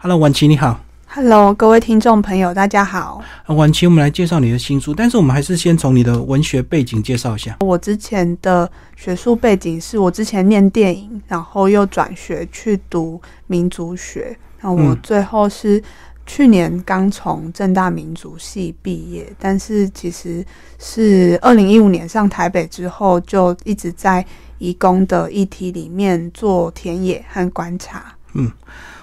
Hello，婉琪你好。Hello，各位听众朋友，大家好。啊婉琪，我们来介绍你的新书，但是我们还是先从你的文学背景介绍一下。我之前的学术背景是我之前念电影，然后又转学去读民族学。那我嗯最后是去年刚从正大民族系毕业，但是其实是二零一五年上台北之后，就一直在移工的议题里面做田野和观察。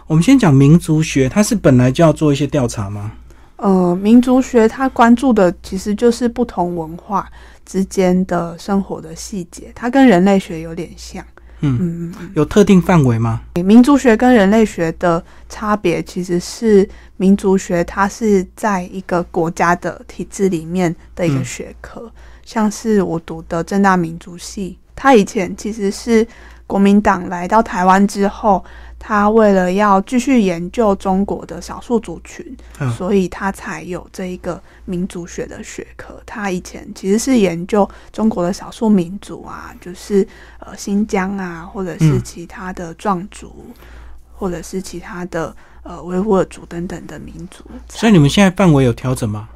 我们先讲民族学，它是本来就要做一些调查吗？呃，民族学它关注的其实就是不同文化之间的生活的细节，它跟人类学有点像。嗯，嗯，嗯有特定范围吗？嗯民族学跟人类学的差别其实是民族学它是在一个国家的体制里面的一个嗯学科，像是我读的正大民族系，它以前其实是国民党来到台湾之后。他为了要继续研究中国的少数族群，嗯所以他才有这一个民族学的学科。他以前其实是研究中国的少数民族啊，就是呃新疆啊，或者是嗯其他的壮族，或者是其他的呃维吾尔族等等的民族。所以你们现在范围有调整吗？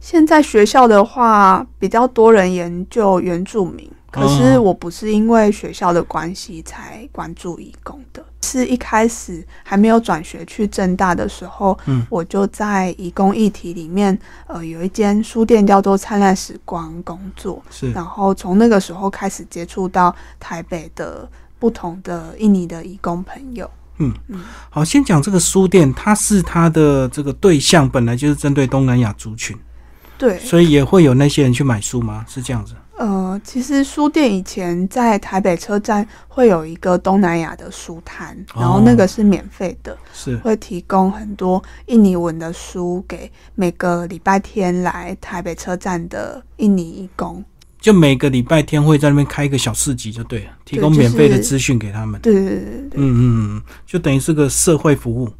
现在学校的话，比较多人研究原住民，可是哦我不是因为学校的关系才关注义工的，是一开始还没有转学去正大的时候，嗯。我就在义工议题里面，呃，有一间书店叫做灿烂时光工作，是。然后从那个时候开始接触到台北的不同的印尼的义工朋友。嗯。好，先讲这个书店，它是它的这个对象本来就是针对东南亚族群，对，所以也会有那些人去买书吗？是这样子？呃，其实书店以前在台北车站会有一个东南亚的书摊，哦然后那个是免费的，是会提供很多印尼文的书给每个礼拜天来台北车站的印尼义工。就每个礼拜天会在那边开一个小市集就对了，提供免费的资讯给他们。对对对对对，嗯嗯嗯，就等于是个社会服务。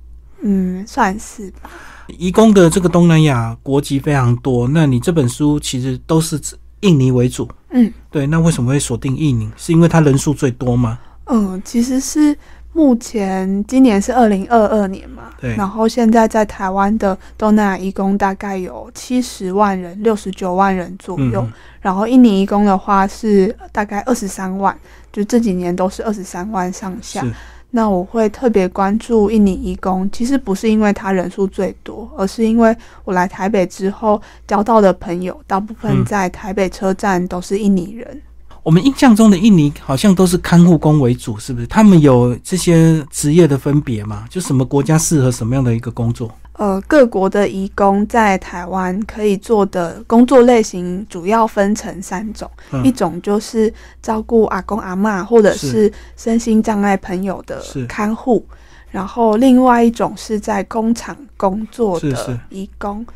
嗯，算是吧。移工的这个东南亚国籍非常多，那你这本书其实都是指印尼为主，嗯对，那为什么会锁定印尼？是因为它人数最多吗？嗯，其实是目前今年是二零二二年嘛，对然后现在在台湾的东南亚移工大概有七十万人，六十九万人左右。嗯，然后印尼移工的话是大概二十三万，就这几年都是二十三万上下。是那我会特别关注印尼义工，其实不是因为他人数最多，而是因为我来台北之后交到的朋友，大部分嗯在台北车站都是印尼人。我们印象中的印尼好像都是看护工为主，是不是？他们有这些职业的分别吗？就什么国家适合什么样的一个工作？呃，各国的义工在台湾可以做的工作类型主要分成三种，嗯一种就是照顾阿公阿嬷或者是是身心障碍朋友的看护，然后另外一种是在工厂工作的义工。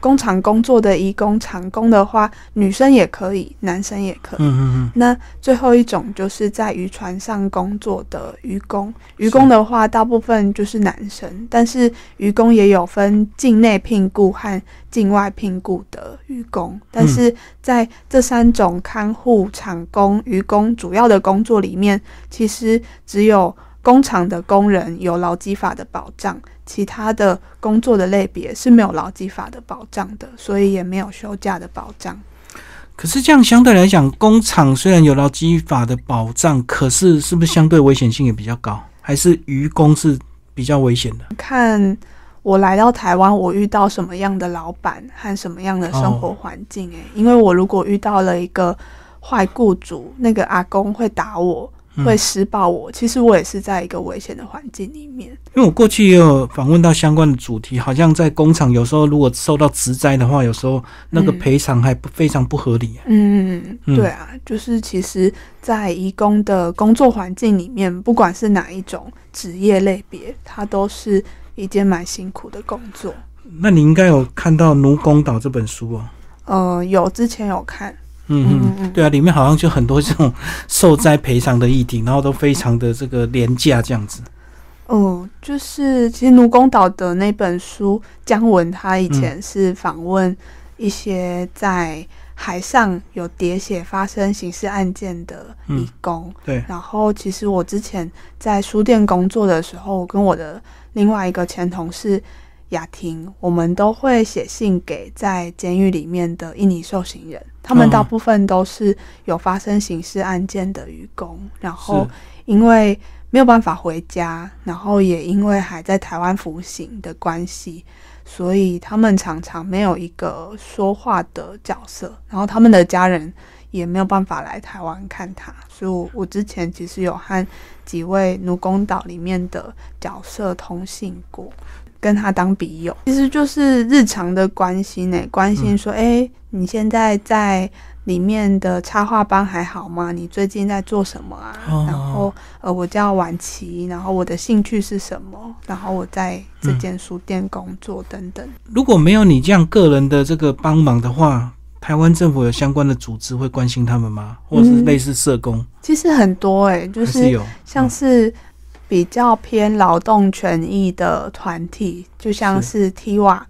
工厂工作的义工，厂工的话，女生也可以，男生也可以。嗯嗯那最后一种就是在渔船上工作的渔工，渔工的话大部分就是男生，但是渔工也有分境内聘雇和境外聘雇的渔工。但是在这三种看护、厂工、渔工主要的工作里面，其实只有工厂的工人有劳基法的保障，其他的工作的类别是没有劳基法的保障的，所以也没有休假的保障。可是这样相对来讲，工厂虽然有劳基法的保障，可是是不是相对危险性也比较高？还是渔工是比较危险的？看我来到台湾，我遇到什么样的老板和什么样的生活环境、欸。因为我如果遇到了一个坏雇主，那个阿公会打我，嗯会施暴我，其实我也是在一个危险的环境里面。因为我过去也有访问到相关的主题，好像在工厂有时候如果受到职灾的话，有时候那个嗯赔偿还不非常不合理、啊。嗯，嗯对啊，就是其实，在移工的工作环境里面，不管是哪一种职业类别，它都是一件蛮辛苦的工作。那你应该有看到《奴工岛》这本书哦。呃，有之前有看，嗯嗯嗯，嗯对啊，里面好像就很多这种受灾赔偿的议题，然后都非常的这个廉价这样子。哦，就是其实奴工岛的那本书，姜文他以前是访问一些在海上有喋血发生刑事案件的义工。对，然后其实我之前在书店工作的时候，跟我的另外一个前同事雅婷，我们都会写信给在监狱里面的印尼受刑人，他们大部分都是有发生刑事案件的渔工，然后因为没有办法回家，然后也因为还在台湾服刑的关系。所以他们常常没有一个说话的角色，然后他们的家人也没有办法来台湾看他。所以，我我之前其实有和几位奴工岛里面的角色通信过，跟他当笔友，其实就是日常的关心呢，关心说，哎，你现在在。里面的插画班还好吗？你最近在做什么啊？然后呃，我叫婉琪，然后我的兴趣是什么？然后我在这间书店工作等等。如果没有你这样个人的这个帮忙的话，台湾政府有相关的组织会关心他们吗？或者是类似社工？其实很多哎，就是像是比较偏劳动权益的团体，就像是 TIWA。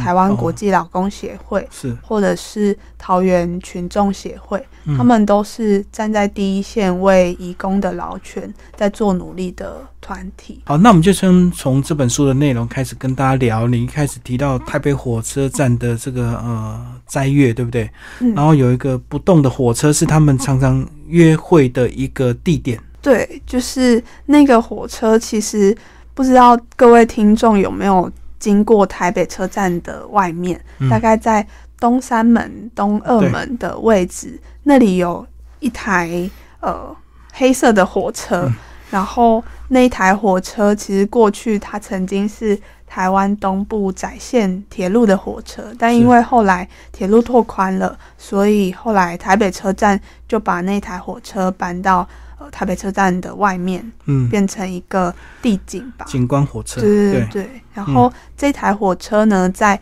台湾国际劳工协会是，或者是桃园群众协会，他们都是站在第一线为移工的劳权在做努力的团体。好，那我们就先从这本书的内容开始跟大家聊。你一开始提到台北火车站的这个呃斋月，对不对？然后有一个不动的火车是他们常常约会的一个地点。对，就是那个火车，其实不知道各位听众有没有。经过台北车站的外面，大概在东三门、东二门的位置，那里有一台呃黑色的火车。然后那一台火车其实过去它曾经是台湾东部窄线铁路的火车，但因为后来铁路拓宽了，所以后来台北车站就把那台火车搬到。台北车站的外面，嗯，变成一个地景吧，景观火车。对对对。然后这台火车呢，在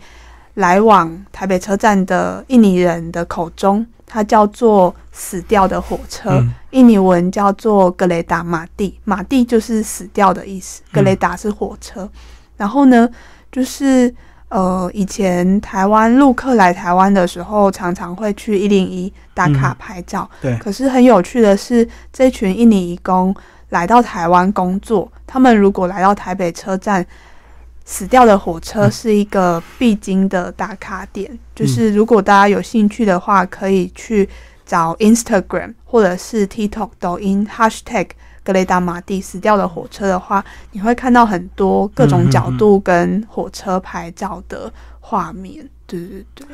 来往台北车站的印尼人的口中，它叫做“死掉的火车”，印尼文叫做“格雷达马蒂”，马蒂就是死掉的意思，格雷达是火车。然后呢，就是。呃，以前台湾陆客来台湾的时候，常常会去一零一打卡拍照。对。可是很有趣的是，这群印尼移工来到台湾工作，他们如果来到台北车站，死掉的火车是一个必经的打卡点。就是如果大家有兴趣的话，可以去找 Instagram 或者是 TikTok、抖音 Hashtag。格雷达马蒂死掉的火车的话，你会看到很多各种角度跟火车拍照的画面。对对对，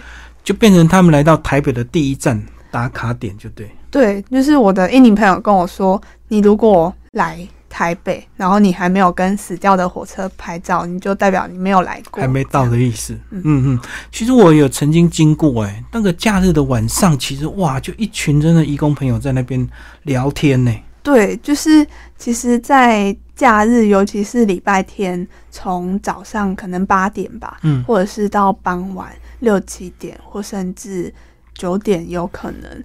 就变成他们来到台北的第一站打卡点，就对。对，就是我的印尼朋友跟我说，你如果来台北，然后你还没有跟死掉的火车拍照，你就代表你没有来过，还没到的意思。嗯嗯，其实我有曾经经过，哎，那个假日的晚上，其实哇，就一群真的义工朋友在那边聊天呢。对，就是其实，在假日，尤其是礼拜天，从早上可能八点吧，嗯，或者是到傍晚六七点，或甚至九点，有可能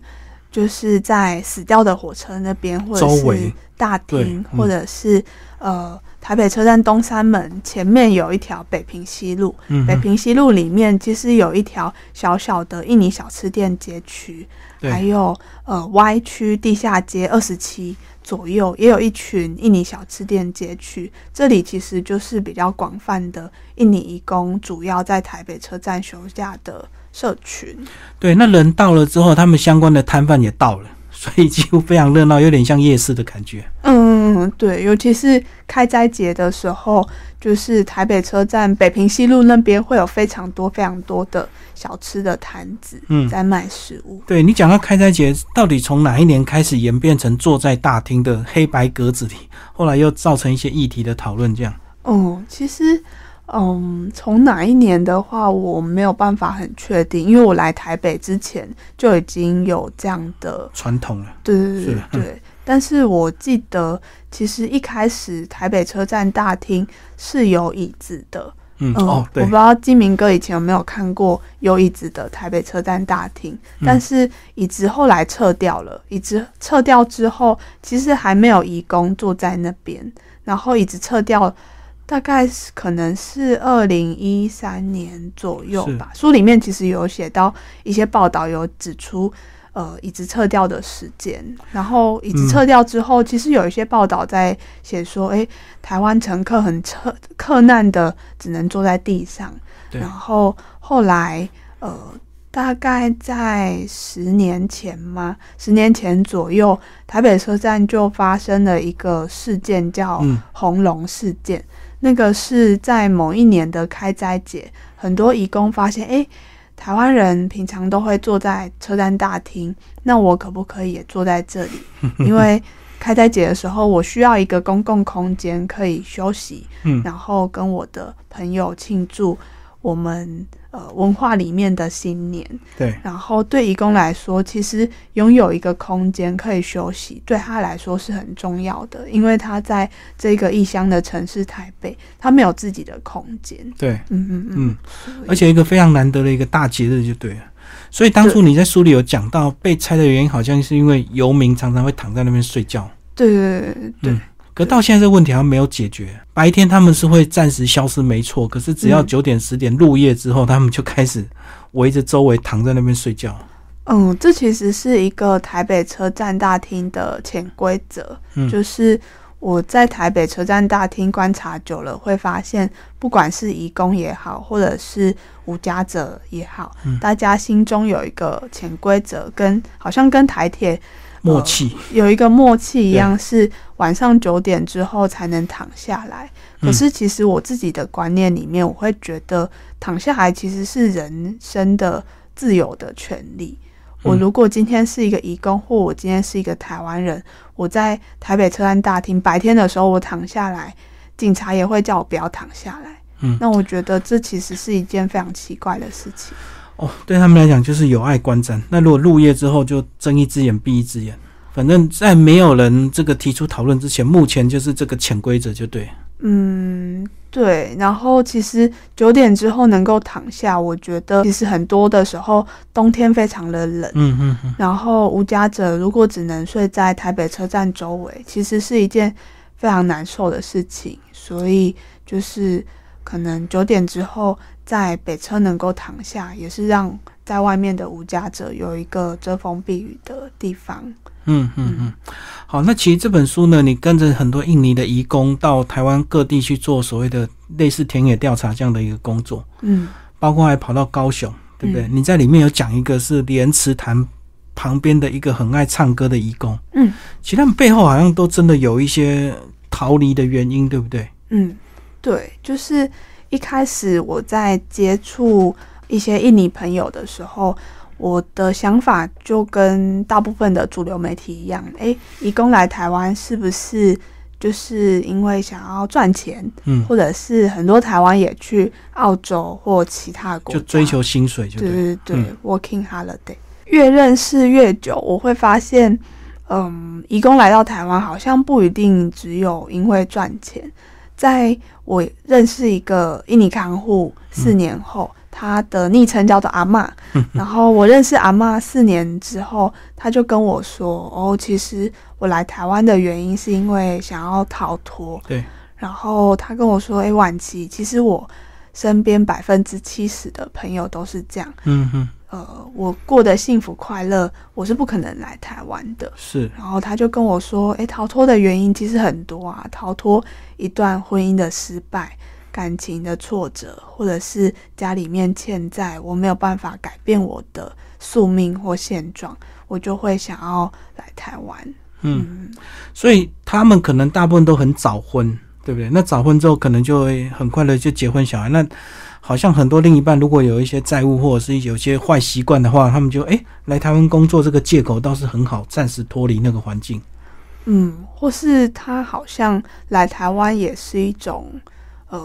就是在死掉的火车那边，或者是大厅，或者是呃台北车站东三门前面有一条北平西路，北平西路里面其实有一条小小的印尼小吃店街区。还有呃，Y 区地下街二十七左右也有一群印尼小吃店街区，这里其实就是比较广泛的印尼义工，主要在台北车站休假的社群。对，那人到了之后，他们相关的摊贩也到了，所以几乎非常热闹，有点像夜市的感觉。嗯，对，尤其是开斋节的时候，就是台北车站北平西路那边会有非常多非常多的。小吃的摊子，嗯，在卖食物。对你讲到开斋节，到底从哪一年开始演变成坐在大厅的黑白格子里，后来又造成一些议题的讨论？这样？哦，其实，嗯，从哪一年的话，我没有办法很确定，因为我来台北之前就已经有这样的传统了。对对对对，但是我记得，其实一开始台北车站大厅是有椅子的。嗯哦，我不知道金明哥以前有没有看过有椅子的台北车站大厅，但是椅子后来撤掉了。椅子撤掉之后，其实还没有移工坐在那边。然后椅子撤掉大概是可能是二零一三年左右吧。书里面其实有写到一些报道，有指出呃椅子撤掉的时间。然后椅子撤掉之后，其实有一些报道在写说，诶，台湾乘客很克克难的，只能坐在地上。对然后后来呃。大概在十年前吗？十年前左右，台北车站就发生了一个事件，叫嗯红龙事件。那个是在某一年的开斋节，很多义工发现，诶，台湾人平常都会坐在车站大厅，那我可不可以也坐在这里？因为开斋节的时候，我需要一个公共空间可以休息，嗯然后跟我的朋友庆祝我们呃文化里面的新年。对，然后对义工来说，其实拥有一个空间可以休息，对他来说是很重要的，因为他在这个异乡的城市台北，他没有自己的空间。对，嗯嗯嗯，而且一个非常难得的一个大节日就对了。所以当初你在书里有讲到被拆的原因，好像是因为游民常常会躺在那边睡觉。对对对对可到现在这个问题好像没有解决。白天他们是会暂时消失，没错。可是只要嗯九点十点入夜之后，他们就开始围着周围躺在那边睡觉。嗯，这其实是一个台北车站大厅的潜规则，嗯就是我在台北车站大厅观察久了，会发现，不管是移工也好，或者是无家者也好，嗯大家心中有一个潜规则，跟好像跟台铁默契，有一个默契一样，是晚上九点之后才能躺下来。嗯可是其实我自己的观念里面，我会觉得躺下来其实是人生的自由的权利。我嗯如果今天是一个义工，或我今天是一个台湾人，我在台北车站大厅白天的时候我躺下来，警察也会叫我不要躺下来。嗯那我觉得这其实是一件非常奇怪的事情。哦，对他们来讲就是有碍观瞻。那如果入夜之后，就睁一只眼闭一只眼。反正，在没有人这个提出讨论之前，目前就是这个潜规则就对。嗯，对。然后其实九点之后能够躺下，我觉得其实很多的时候冬天非常的冷，嗯嗯嗯，然后无家者如果只能睡在台北车站周围，其实是一件非常难受的事情。所以就是可能九点之后在北车能够躺下，也是让在外面的无家者有一个遮风避雨的地方。嗯嗯嗯，好，那其实这本书呢，你跟着很多印尼的移工到台湾各地去做所谓的类似田野调查这样的一个工作，嗯包括还跑到高雄，对不对？嗯你在里面有讲一个是莲池潭旁边的一个很爱唱歌的移工，嗯其实他们背后好像都真的有一些逃离的原因，对不对？嗯，对，就是一开始我在接触一些印尼朋友的时候，我的想法就跟大部分的主流媒体一样，诶，移工来台湾是不是就是因为想要赚钱，嗯，或者是很多台湾也去澳洲或其他国家就追求薪水，就对对。对对、嗯 w o r k i n g holiday。越认识越久，我会发现，嗯，移工来到台湾好像不一定只有因为赚钱。在我认识一个印尼看护四年后，他的昵称叫做阿妈。然后我认识阿妈四年之后，他就跟我说：“哦，其实我来台湾的原因是因为想要逃脱。”对。然后他跟我说：“诶，晚期其实我身边百分之七十的朋友都是这样。嗯哼，呃，我过得幸福快乐，我是不可能来台湾的。”是，然后他就跟我说：“诶，逃脱的原因其实很多啊，逃脱一段婚姻的失败、感情的挫折，或者是家里面欠债，我没有办法改变我的宿命或现状，我就会想要来台湾。嗯，嗯所以他们可能大部分都很早婚，对不对？那早婚之后，可能就会很快的就结婚小孩。那好像很多另一半如果有一些债务或者是有些坏习惯的话，他们就诶来台湾工作这个借口倒是很好，暂时脱离那个环境。嗯，或是他好像来台湾也是一种呃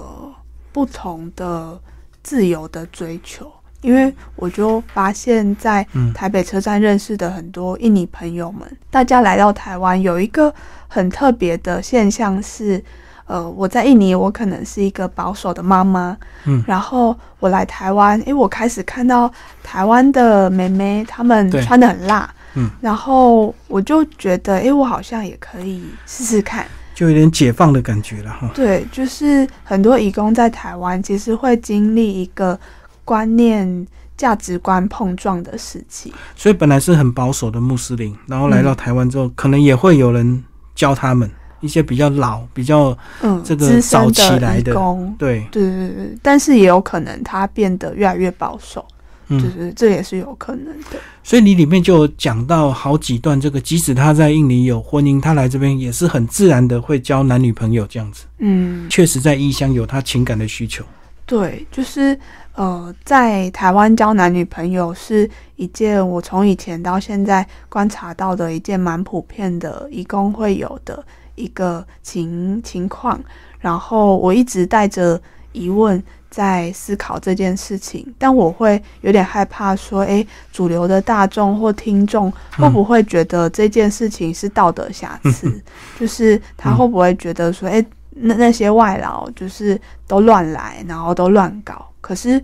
不同的自由的追求，因为我就发现，在嗯台北车站认识的很多印尼朋友们，大家来到台湾有一个很特别的现象是。呃，我在印尼，我可能是一个保守的妈妈，嗯。然后我来台湾，诶，我开始看到台湾的妹妹她们穿的很辣，嗯，然后我就觉得，诶，我好像也可以试试看，就有点解放的感觉了哈。对，就是很多义工在台湾其实会经历一个观念、价值观碰撞的时期。所以本来是很保守的穆斯林，然后来到台湾之后，可能也会有人教他们一些比较老、比较嗯这个资早起来的工。对，对对对对，但是也有可能他变得越来越保守，就嗯，是这也是有可能的。所以你里面就有讲到好几段，这个即使他在印尼有婚姻，他来这边也是很自然的会交男女朋友这样子。嗯，确实在异乡有他情感的需求。对，就是呃，在台湾交男女朋友是一件我从以前到现在观察到的一件蛮普遍的，义工会有的一个情情况。然后我一直带着疑问在思考这件事情，但我会有点害怕说，诶，主流的大众或听众会不会觉得这件事情是道德瑕疵？就是他会不会觉得说，诶，那那些外劳就是都乱来，然后都乱搞。可是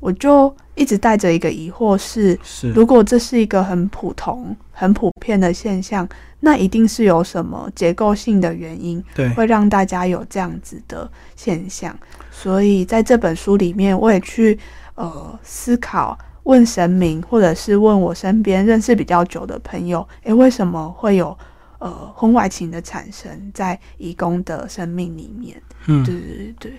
我就一直带着一个疑惑是，是，如果这是一个很普通、很普遍的现象，那一定是有什么结构性的原因对，会让大家有这样子的现象。所以在这本书里面，我也去呃思考。问神明，或者是问我身边认识比较久的朋友，诶，为什么会有呃婚外情的产生在义工的生命里面？嗯对，对对对，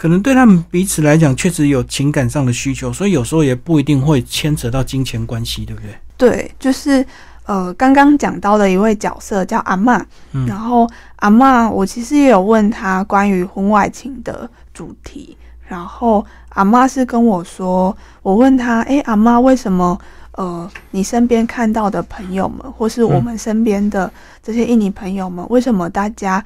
可能对他们彼此来讲，确实有情感上的需求，所以有时候也不一定会牵扯到金钱关系，对不对？对，就是呃，刚刚讲到的一位角色叫阿嬷，嗯然后阿嬷，我其实也有问她关于婚外情的主题，然后阿妈是跟我说，我问她，诶，阿妈为什么？呃，你身边看到的朋友们，或是我嗯们身边的这些印尼朋友们，为什么大家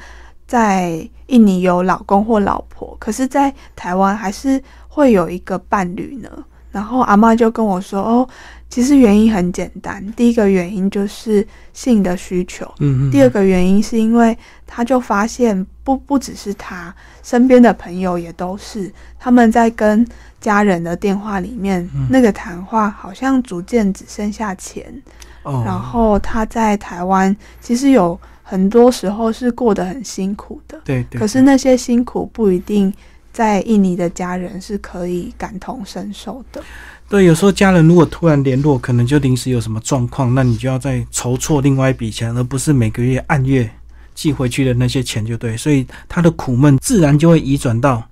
在印尼有老公或老婆，可是，在台湾还是会有一个伴侣呢？然后阿妈就跟我说，哦，其实原因很简单，第一个原因就是性的需求，嗯嗯。第二个原因是因为他就发现不不只是他身边的朋友也都是他们在跟家人的电话里面、嗯那个谈话好像逐渐只剩下钱，哦，然后他在台湾其实有很多时候是过得很辛苦的，对对，可是那些辛苦不一定在印尼的家人是可以感同身受的。对，有时候家人如果突然联络，可能就临时有什么状况，那你就要再筹措另外一笔钱，而不是每个月按月寄回去的那些钱，就对。所以他的苦闷自然就会移转到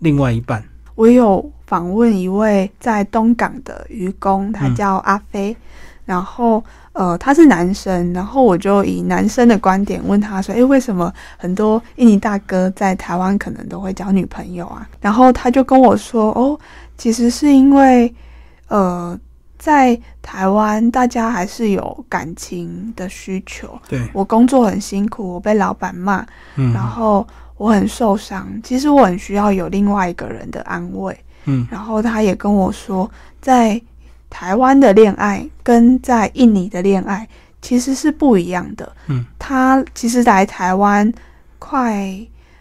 另外一半。我有访问一位在东港的渔工，他嗯叫阿飞，然后呃他是男生，然后我就以男生的观点问他说：“诶，为什么很多印尼大哥在台湾可能都会交女朋友啊？”然后他就跟我说：“哦，其实是因为呃在台湾大家还是有感情的需求。对，我工作很辛苦，我被老板骂，嗯，然后我很受伤，其实我很需要有另外一个人的安慰。嗯然后他也跟我说，在台湾的恋爱跟在印尼的恋爱其实是不一样的。嗯，他其实来台湾快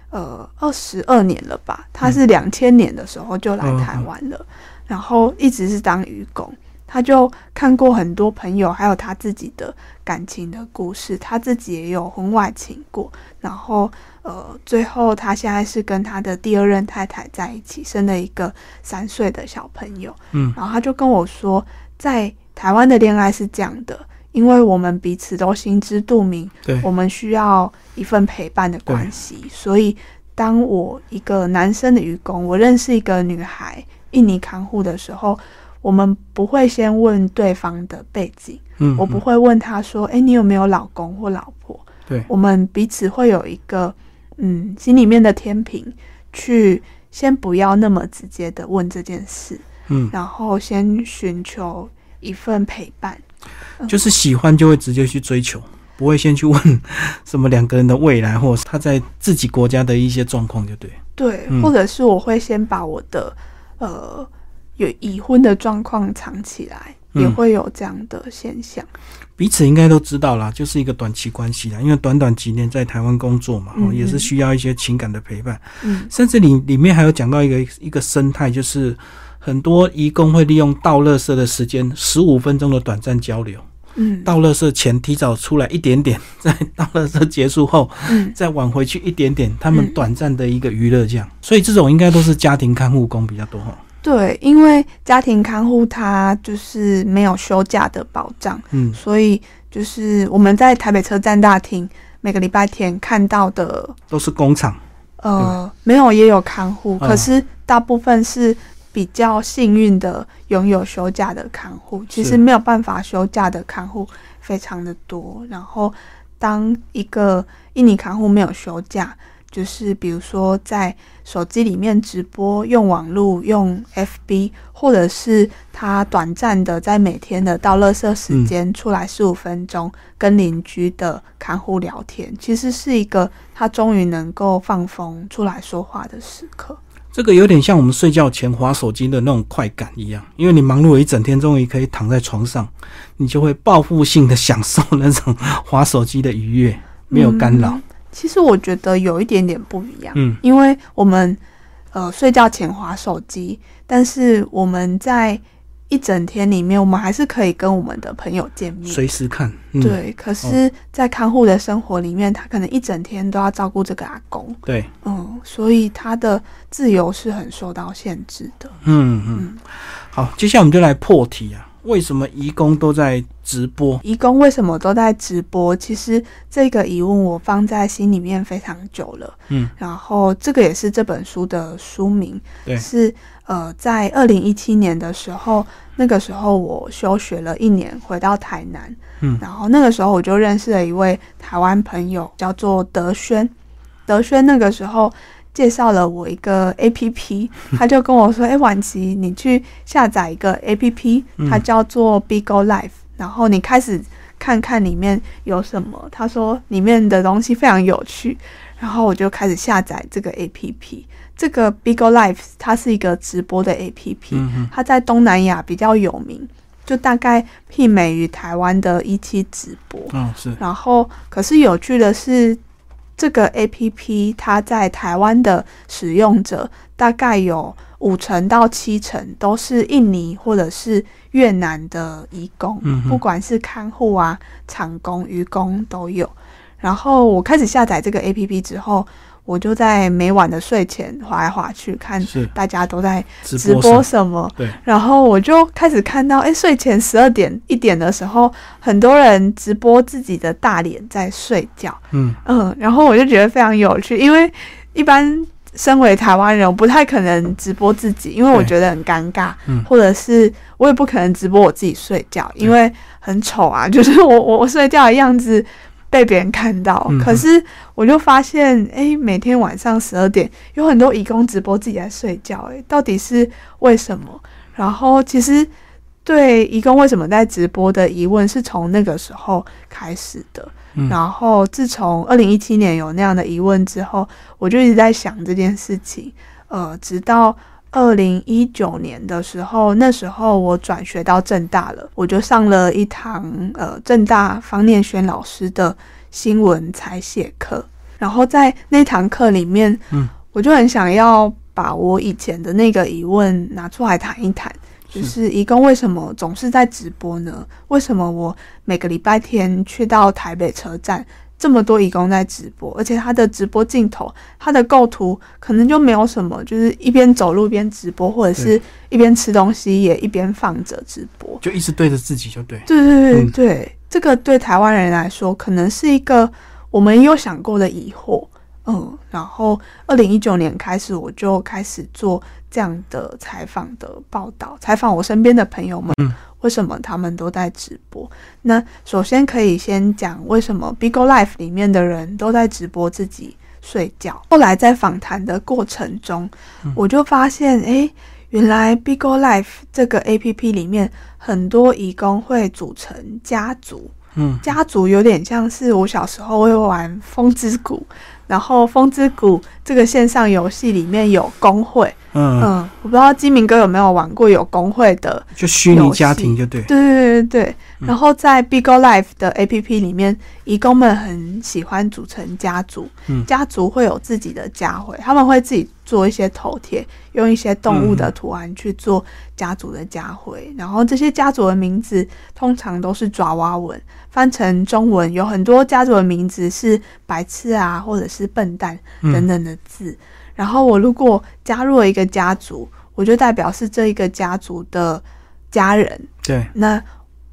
呃二十二年了吧，他是两千年的时候就来台湾了，然后一直是当渔工。他就看过很多朋友，还有他自己的感情的故事，他自己也有婚外情过，然后呃，最后他现在是跟他的第二任太太在一起，生了一个三岁的小朋友。嗯然后他就跟我说，在台湾的恋爱是这样的，因为我们彼此都心知肚明，对，我们需要一份陪伴的关系，所以当我一个男生的愚公，我认识一个女孩印尼看护的时候，我们不会先问对方的背景，嗯，我不会问他说：“哎，你有没有老公或老婆？”对，我们彼此会有一个嗯心里面的天平，去先不要那么直接的问这件事，嗯，然后先寻求一份陪伴。就是喜欢就会直接去追求，不会先去问什么两个人的未来，或者是他在自己国家的一些状况，就对。对，嗯或者是我会先把我的呃有已婚的状况藏起来，嗯也会有这样的现象。彼此应该都知道啦，就是一个短期关系啦，因为短短几年在台湾工作嘛，也是需要一些情感的陪伴。嗯甚至里里面还有讲到一个一个生态，就是很多义工会利用倒垃圾的时间，十五分钟的短暂交流，嗯，到垃圾前提早出来一点点，在到垃圾结束后，嗯，再晚回去一点点，他们嗯短暂的一个娱乐这样。所以这种应该都是家庭看护工比较多哈。对，因为家庭看护他就是没有休假的保障，嗯，所以就是我们在台北车站大厅每个礼拜天看到的，都是工厂。呃，没有也有看护，哦可是大部分是比较幸运的拥有休假的看护，其是实没有办法休假的看护非常的多。然后，当一个印尼看护没有休假，就是比如说在手机里面直播、用网络、用 FB，或者是他短暂的在每天的到垃圾时间出来十五分钟，跟邻居的看护聊天，其实是一个他终于能够放风出来说话的时刻。这个有点像我们睡觉前划手机的那种快感一样，因为你忙碌了一整天，终于可以躺在床上，你就会报复性的享受那种 划手机的愉悦，没有干扰嗯。其实我觉得有一点点不一样，嗯因为我们呃睡觉前划手机，但是我们在一整天里面，我们还是可以跟我们的朋友见面。随时看。嗯，对，可是，在看护的生活里面，他可能一整天都要照顾这个阿公，对，嗯，所以他的自由是很受到限制的。嗯嗯。好，接下来我们就来破题啊，为什么义工都在直播？义工为什么都在直播？其实这个疑问我放在心里面非常久了。嗯，然后这个也是这本书的书名，对是呃，在二零一七年的时候，那个时候我休学了一年，回到台南，嗯然后那个时候我就认识了一位台湾朋友，叫做德轩。德轩那个时候介绍了我一个 A P P，他就跟我说：“哎、婉琪，你去下载一个 A P P，嗯它叫做 Bigo Life，然后你开始看看里面有什么。”他说里面的东西非常有趣，然后我就开始下载这个 A P P。这个 Bigo Life 它是一个直播的 A P P，、嗯，它在东南亚比较有名，就大概媲美于台湾的一期直播。哦是，然后，可是有趣的是，这个 A P P 它在台湾的使用者大概有五成到七成都是印尼或者是越南的移工，嗯不管是看护啊、厂工、渔工都有。然后我开始下载这个 A P P 之后，我就在每晚的睡前划来划去，看大家都在直直播上什么。对，然后我就开始看到，哎，睡前十二点一点的时候，很多人直播自己的大脸在睡觉，嗯。嗯，然后我就觉得非常有趣，因为一般身为台湾人，我不太可能直播自己，因为我觉得很尴尬，嗯。或者是我也不可能直播我自己睡觉，因为很丑啊，就是我我我睡觉的样子。被别人看到，嗯可是我就发现，哎、每天晚上十二点有很多义工直播自己在睡觉，哎，到底是为什么？然后其实对义工为什么在直播的疑问是从那个时候开始的。嗯然后自从二零一七年有那样的疑问之后，我就一直在想这件事情。呃，直到二零一九年的时候，那时候我转学到正大了，我就上了一堂呃正大方念轩老师的新闻采写课。然后在那堂课里面，嗯，我就很想要把我以前的那个疑问拿出来谈一谈。就是一共为什么总是在直播呢？为什么我每个礼拜天去到台北车站，这么多义工在直播，而且他的直播镜头、他的构图可能就没有什么，就是一边走路边直播，或者是一边吃东西也一边放着直播。就一直对着自己就对。对对对嗯对，这个对台湾人来说，可能是一个我们有想过的疑惑。嗯，然后二零一九年开始，我就开始做这样的采访的报道，采访我身边的朋友们，嗯为什么他们都在直播？那首先可以先讲为什么 Bigo Life 里面的人都在直播自己睡觉。后来在访谈的过程中，嗯我就发现，诶，原来 Bigo Life 这个 A P P 里面很多义工会组成家族，嗯家族有点像是我小时候会玩《风之谷》，然后《风之谷》这个线上游戏里面有工会，嗯，嗯，我不知道金明哥有没有玩过有工会的，就虚拟家庭就对。对对对对对。嗯。然后在 Bigo Life 的 APP 里面，义工们很喜欢组成家族，嗯。家族会有自己的家徽，他们会自己做一些头贴，用一些动物的图案去做家族的家徽。然后这些家族的名字通常都是爪哇文，翻成中文有很多家族的名字是白痴啊，或者是笨蛋等等的字。然后我如果加入了一个家族，我就代表是这一个家族的家人。对，那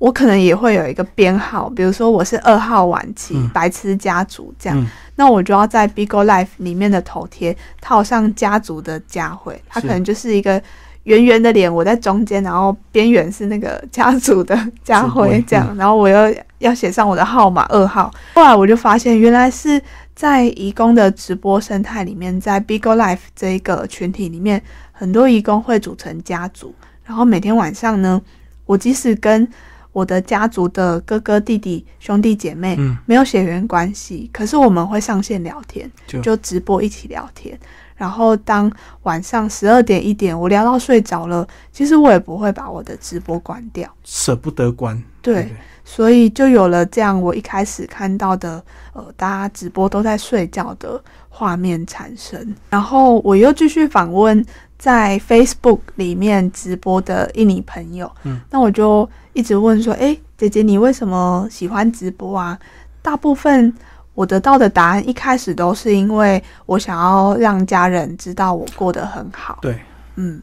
我可能也会有一个编号，比如说我是二号晚期白痴家族这样，那我就要在 Bigo Life 里面的头贴套上家族的家徽，它可能就是一个圆圆的脸，我在中间，然后边缘是那个家族的家徽这样，然后我又要写上我的号码二号。后来我就发现，原来是。在义工的直播生态里面，在 Bigo Life 这一个群体里面，很多义工会组成家族，然后每天晚上呢，我即使跟我的家族的哥哥、弟弟、兄弟姐妹没有血缘关系，可是我们会上线聊天，就直播一起聊天。然后当晚上十二点一点，我聊到睡着了，其实我也不会把我的直播关掉，舍不得关。对。所以就有了这样我一开始看到的，呃，大家直播都在睡觉的画面产生。然后我又继续访问在 Facebook 里面直播的印尼朋友，嗯，那我就一直问说，哎，姐姐你为什么喜欢直播啊？大部分我得到的答案一开始都是因为我想要让家人知道我过得很好。对，嗯，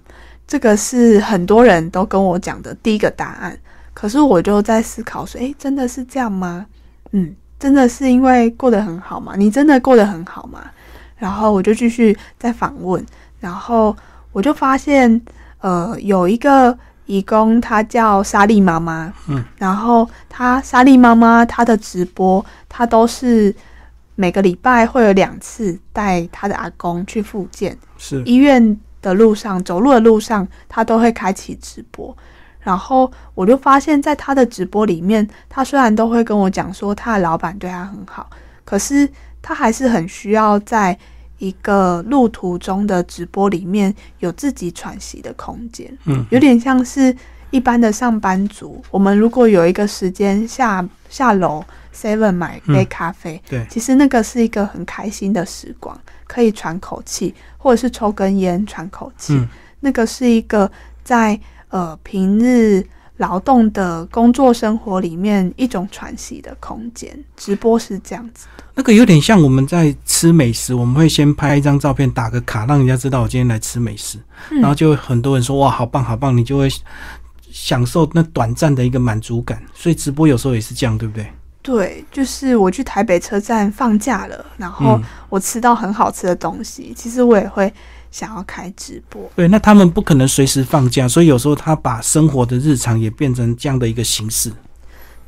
这个是很多人都跟我讲的第一个答案。可是我就在思考说，诶，真的是这样吗？嗯，真的是因为过得很好吗？你真的过得很好吗？然后我就继续在访问，然后我就发现，呃，有一个义工，他叫莎莉妈妈，嗯，然后他莎莉妈妈她的直播，她都是每个礼拜会有两次带她的阿公去复健，是医院的路上，走路的路上，她都会开启直播。然后我就发现，在他的直播里面，他虽然都会跟我讲说他的老板对他很好，可是他还是很需要在一个路途中的直播里面有自己喘息的空间。嗯，有点像是一般的上班族，我们如果有一个时间下下楼 seven 买杯咖啡，对，其实那个是一个很开心的时光，可以喘口气，或者是抽根烟喘口气。那个是一个在。呃，平日劳动的工作生活里面一种喘息的空间，直播是这样子的。那个有点像我们在吃美食，我们会先拍一张照片，打个卡，让人家知道我今天来吃美食，然后就很多人说哇，好棒好棒，你就会享受那短暂的一个满足感。所以直播有时候也是这样，对不对？对，就是我去台北车站放假了，然后我吃到很好吃的东西，其实我也会。想要开直播，对，那他们不可能随时放假，所以有时候他把生活的日常也变成这样的一个形式。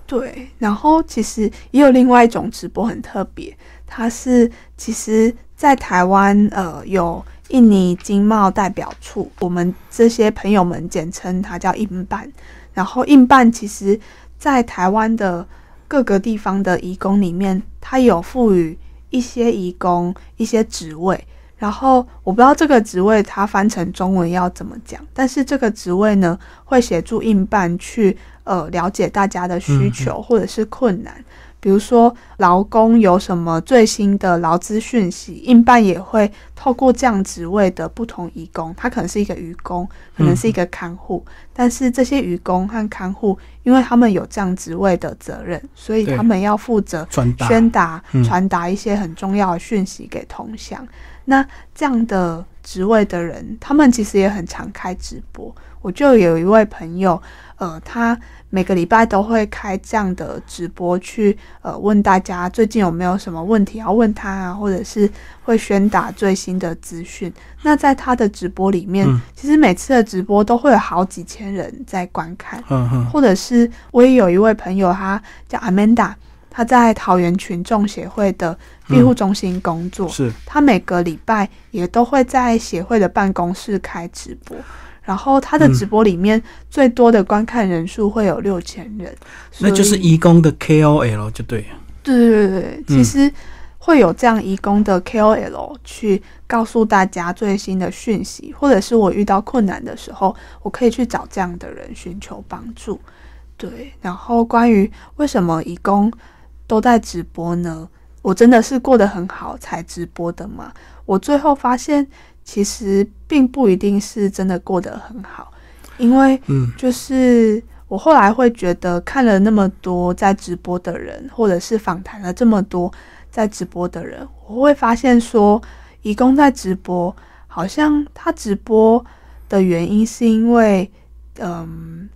对，然后其实也有另外一种直播很特别，它是其实在台湾呃有印尼经贸代表处，我们这些朋友们简称它叫印办。然后印办其实在台湾的各个地方的义工里面，它有赋予一些义工一些职位。然后我不知道这个职位它翻成中文要怎么讲，但是这个职位呢会协助印办去呃了解大家的需求或者是困难，比如说劳工有什么最新的劳资讯息，印办也会透过这样职位的不同移工，他可能是一个渔工，可能是一个看护，但是这些渔工和看护，因为他们有这样职位的责任，所以他们要负责宣达传达一些很重要的讯息给同乡。那这样的职位的人，他们其实也很常开直播。我就有一位朋友，呃，他每个礼拜都会开这样的直播，去呃问大家最近有没有什么问题要问他啊，或者是会宣达最新的资讯。那在他的直播里面，其实每次的直播都会有好几千人在观看。嗯或者是我也有一位朋友，他叫 Amanda。他在桃园群众协会的庇护中心工作，是。他每个礼拜也都会在协会的办公室开直播，然后他的直播里面最多的观看人数会有六千人，那就是义工的 KOL 就对，对对对对，其实会有这样义工的 KOL 去告诉大家最新的讯息，或者是我遇到困难的时候，我可以去找这样的人寻求帮助，对，然后关于为什么义工。都在直播呢，我真的是过得很好才直播的吗？我最后发现，其实并不一定是真的过得很好，因为嗯就是我后来会觉得看了那么多在直播的人，或者是访谈了这么多在直播的人，我会发现说，义工在直播，好像他直播的原因是因为，嗯，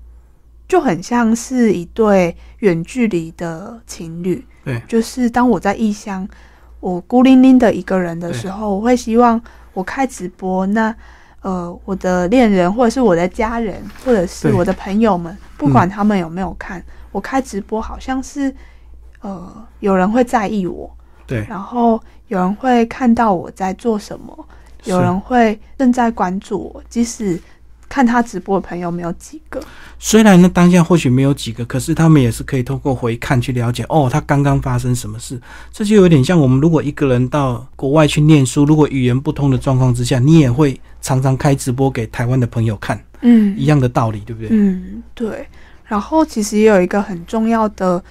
就很像是一对远距离的情侣，对。就是当我在异乡，我孤零零的一个人的时候，我会希望我开直播，那呃，我的恋人或者是我的家人，或者是我的朋友们，不管他们有没有看，我开直播好像是呃，有人会在意我，对，然后有人会看到我在做什么，有人会正在关注我，即使看他直播的朋友没有几个，虽然呢当下或许没有几个，可是他们也是可以通过回看去了解哦，他刚刚发生什么事。这就有点像我们如果一个人到国外去念书，如果语言不通的状况之下，你也会常常开直播给台湾的朋友看，嗯一样的道理，对不对？嗯，对。然后其实也有一个很重要的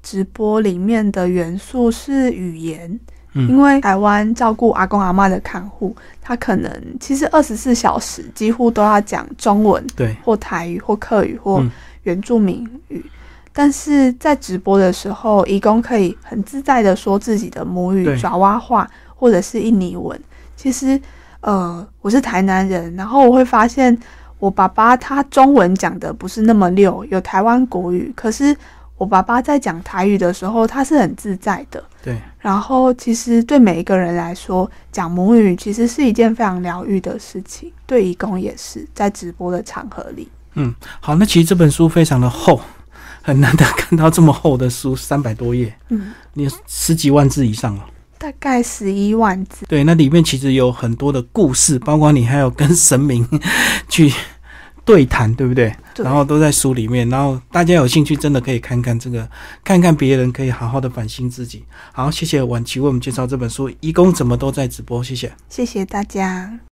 直播里面的元素是语言，嗯因为台湾照顾阿公阿妈的看护，他可能其实二十四小时几乎都要讲中文对，或台语或客语或嗯原住民语。但是在直播的时候，义工可以很自在的说自己的母语对爪哇话或者是印尼文。其实，呃，我是台南人，然后我会发现我爸爸他中文讲的不是那么溜，有台湾国语，可是我爸爸在讲台语的时候，他是很自在的。对，然后，其实对每一个人来说，讲母语其实是一件非常疗愈的事情，对义工也是，在直播的场合里。嗯，好，那其实这本书非常的厚，很难得看到这么厚的书，三百多页，嗯，你十几万字以上了。大概十一万字。对，那里面其实有很多的故事，包括你还有跟神明去对谈，对不对？对然后都在书里面，然后大家有兴趣真的可以看看这个，看看别人，可以好好的反省自己。好，谢谢婉琪为我们介绍这本书《义工怎么都在直播》，谢谢。谢谢大家。